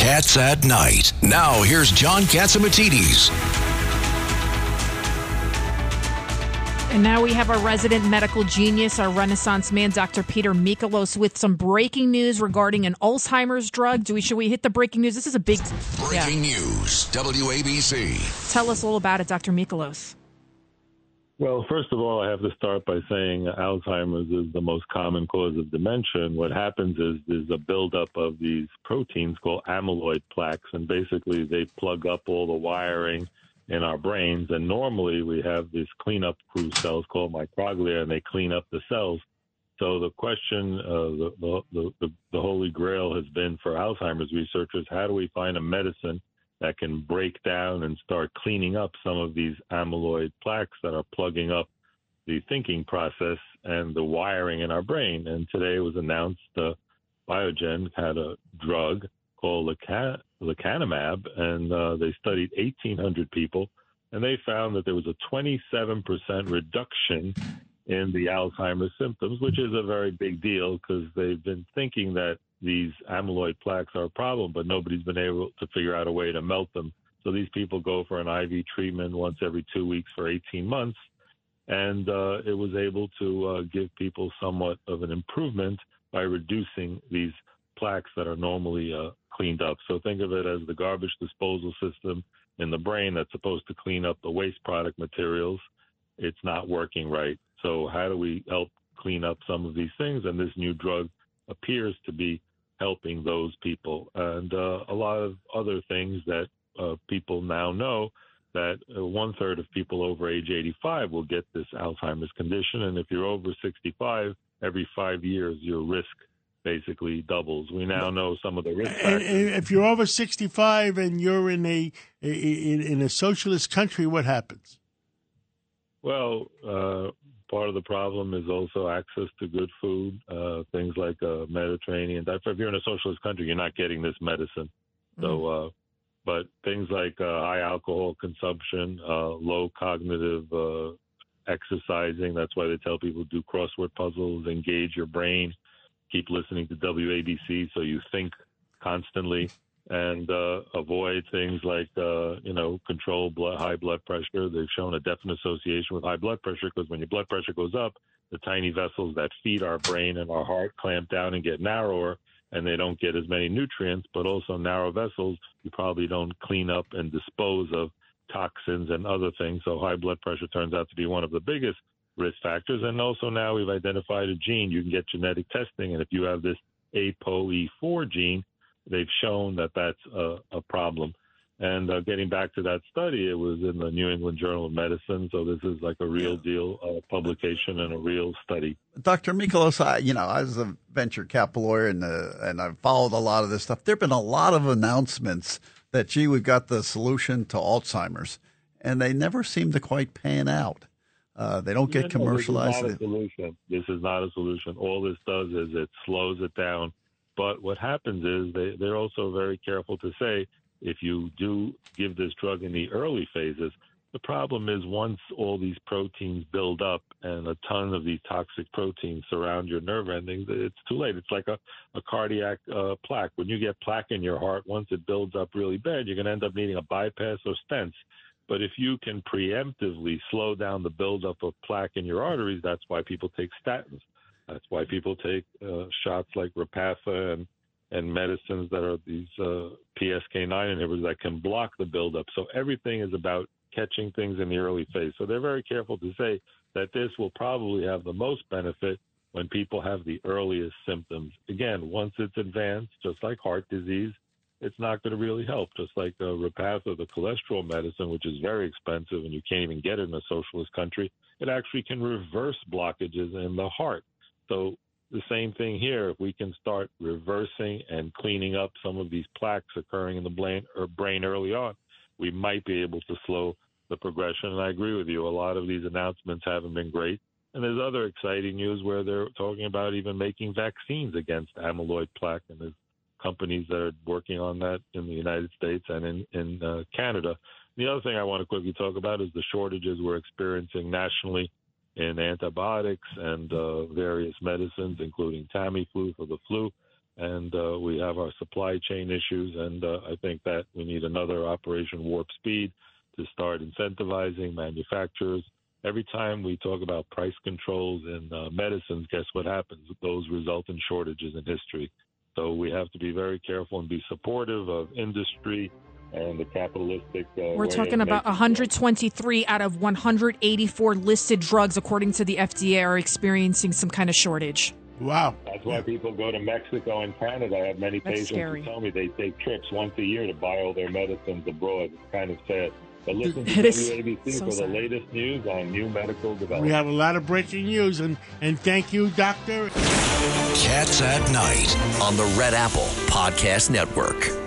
Cats at Night. Now, here's John Catsimatidis. And now we have our resident medical genius, our Renaissance man, Dr. Peter Michalos, with some breaking news regarding an Alzheimer's drug. Do we should we hit the breaking news? This is a big breaking yeah. news. WABC. Tell us all about it, Dr. Michalos. Well, first of all, I have to start by saying Alzheimer's is the most common cause of dementia. And what happens is there's a buildup of these proteins called amyloid plaques, and basically they plug up all the wiring in our brains. And normally we have these cleanup crew cells called microglia, and they clean up the cells. So the question, uh, the, the, the, the holy grail has been for Alzheimer's researchers: how do we find a medicine that can break down and start cleaning up some of these amyloid plaques that are plugging up the thinking process and the wiring in our brain? And today it was announced uh, Biogen had a drug called lecanemab, and uh, they studied 1,800 people, and they found that there was a 27% reduction in the Alzheimer's symptoms, which is a very big deal because they've been thinking that these amyloid plaques are a problem, but nobody's been able to figure out a way to melt them. So these people go for an IV treatment once every two weeks for 18 months, and uh, it was able to uh, give people somewhat of an improvement by reducing these plaques that are normally uh, cleaned up. So think of it as the garbage disposal system in the brain that's supposed to clean up the waste product materials. It's not working right. So how do we help clean up some of these things? And this new drug appears to be helping those people and uh, a lot of other things that uh, people now know that uh, one third of people over age 85 will get this Alzheimer's condition. And if you're over 65, every five years, your risk basically doubles. We now know some of the risk factors. And if you're over 65 and you're in a in, in a socialist country, what happens? Well, uh, part of the problem is also access to good food, uh, things like uh, Mediterranean. If you're in a socialist country, you're not getting this medicine. So, mm. uh, but things like uh, high alcohol consumption, uh, low cognitive uh, exercising. That's why they tell people do crossword puzzles, engage your brain keep listening to WABC so you think constantly and uh, avoid things like uh, you know control blood, high blood pressure. They've shown a definite association with high blood pressure because when your blood pressure goes up, the tiny vessels that feed our brain and our heart clamp down and get narrower, and they don't get as many nutrients. But also narrow vessels, you probably don't clean up and dispose of toxins and other things. So high blood pressure turns out to be one of the biggest risk factors. And also now we've identified a gene. You can get genetic testing, and if you have this ApoE4 gene, they've shown that that's a, a problem. And uh, getting back to that study, it was in the New England Journal of Medicine. So this is like a real deal uh, publication and a real study. Dr. Michalos, I, you know, I was a venture capital lawyer and, uh, and I've followed a lot of this stuff. There have been a lot of announcements that, gee, we've got the solution to Alzheimer's, and they never seem to quite pan out. Uh, they don't get yeah, commercialized. No, this is not a solution. This is not a solution. All this does is it slows it down. But what happens is they, they're also very careful to say if you do give this drug in the early phases, the problem is once all these proteins build up and a ton of these toxic proteins surround your nerve endings, it's too late. It's like a, a cardiac uh, plaque. When you get plaque in your heart, once it builds up really bad, you're going to end up needing a bypass or stents. But if you can preemptively slow down the buildup of plaque in your arteries, that's why people take statins. That's why people take uh, shots like Repatha and and medicines that are these uh, PCSK9 inhibitors that can block the buildup. So everything is about catching things in the early phase. So they're very careful to say that this will probably have the most benefit when people have the earliest symptoms. Again, once it's advanced, just like heart disease, it's not going to really help. Just like uh, Repatha, the cholesterol medicine, which is very expensive and you can't even get it in a socialist country, it actually can reverse blockages in the heart. So the same thing here. If we can start reversing and cleaning up some of these plaques occurring in the brain, or brain early on, we might be able to slow the progression. And I agree with you. A lot of these announcements haven't been great. And there's other exciting news where they're talking about even making vaccines against amyloid plaque. And there's companies that are working on that in the United States and in, in uh, Canada. The other thing I want to quickly talk about is the shortages we're experiencing nationally in antibiotics and uh, various medicines, including Tamiflu for the flu. and uh, we have our supply chain issues. And uh, I think that we need another Operation Warp Speed to start incentivizing manufacturers. Every time we talk about price controls in uh, medicines, guess what happens? Those result in shortages in history. So we have to be very careful and be supportive of industry and the capitalistic. Uh, We're talking about 123 out of 184 listed drugs, according to the FDA, are experiencing some kind of shortage. Wow. That's why people go to Mexico and Canada. I have many That's patients scary. who tell me they take trips once a year to buy all their medicines abroad. It's kind of sad. But listen to It is WABC so for sad. the latest news on new medical We have a lot of breaking news, and, and thank you, Doctor. Cats at Night. on the Red Apple Podcast Network.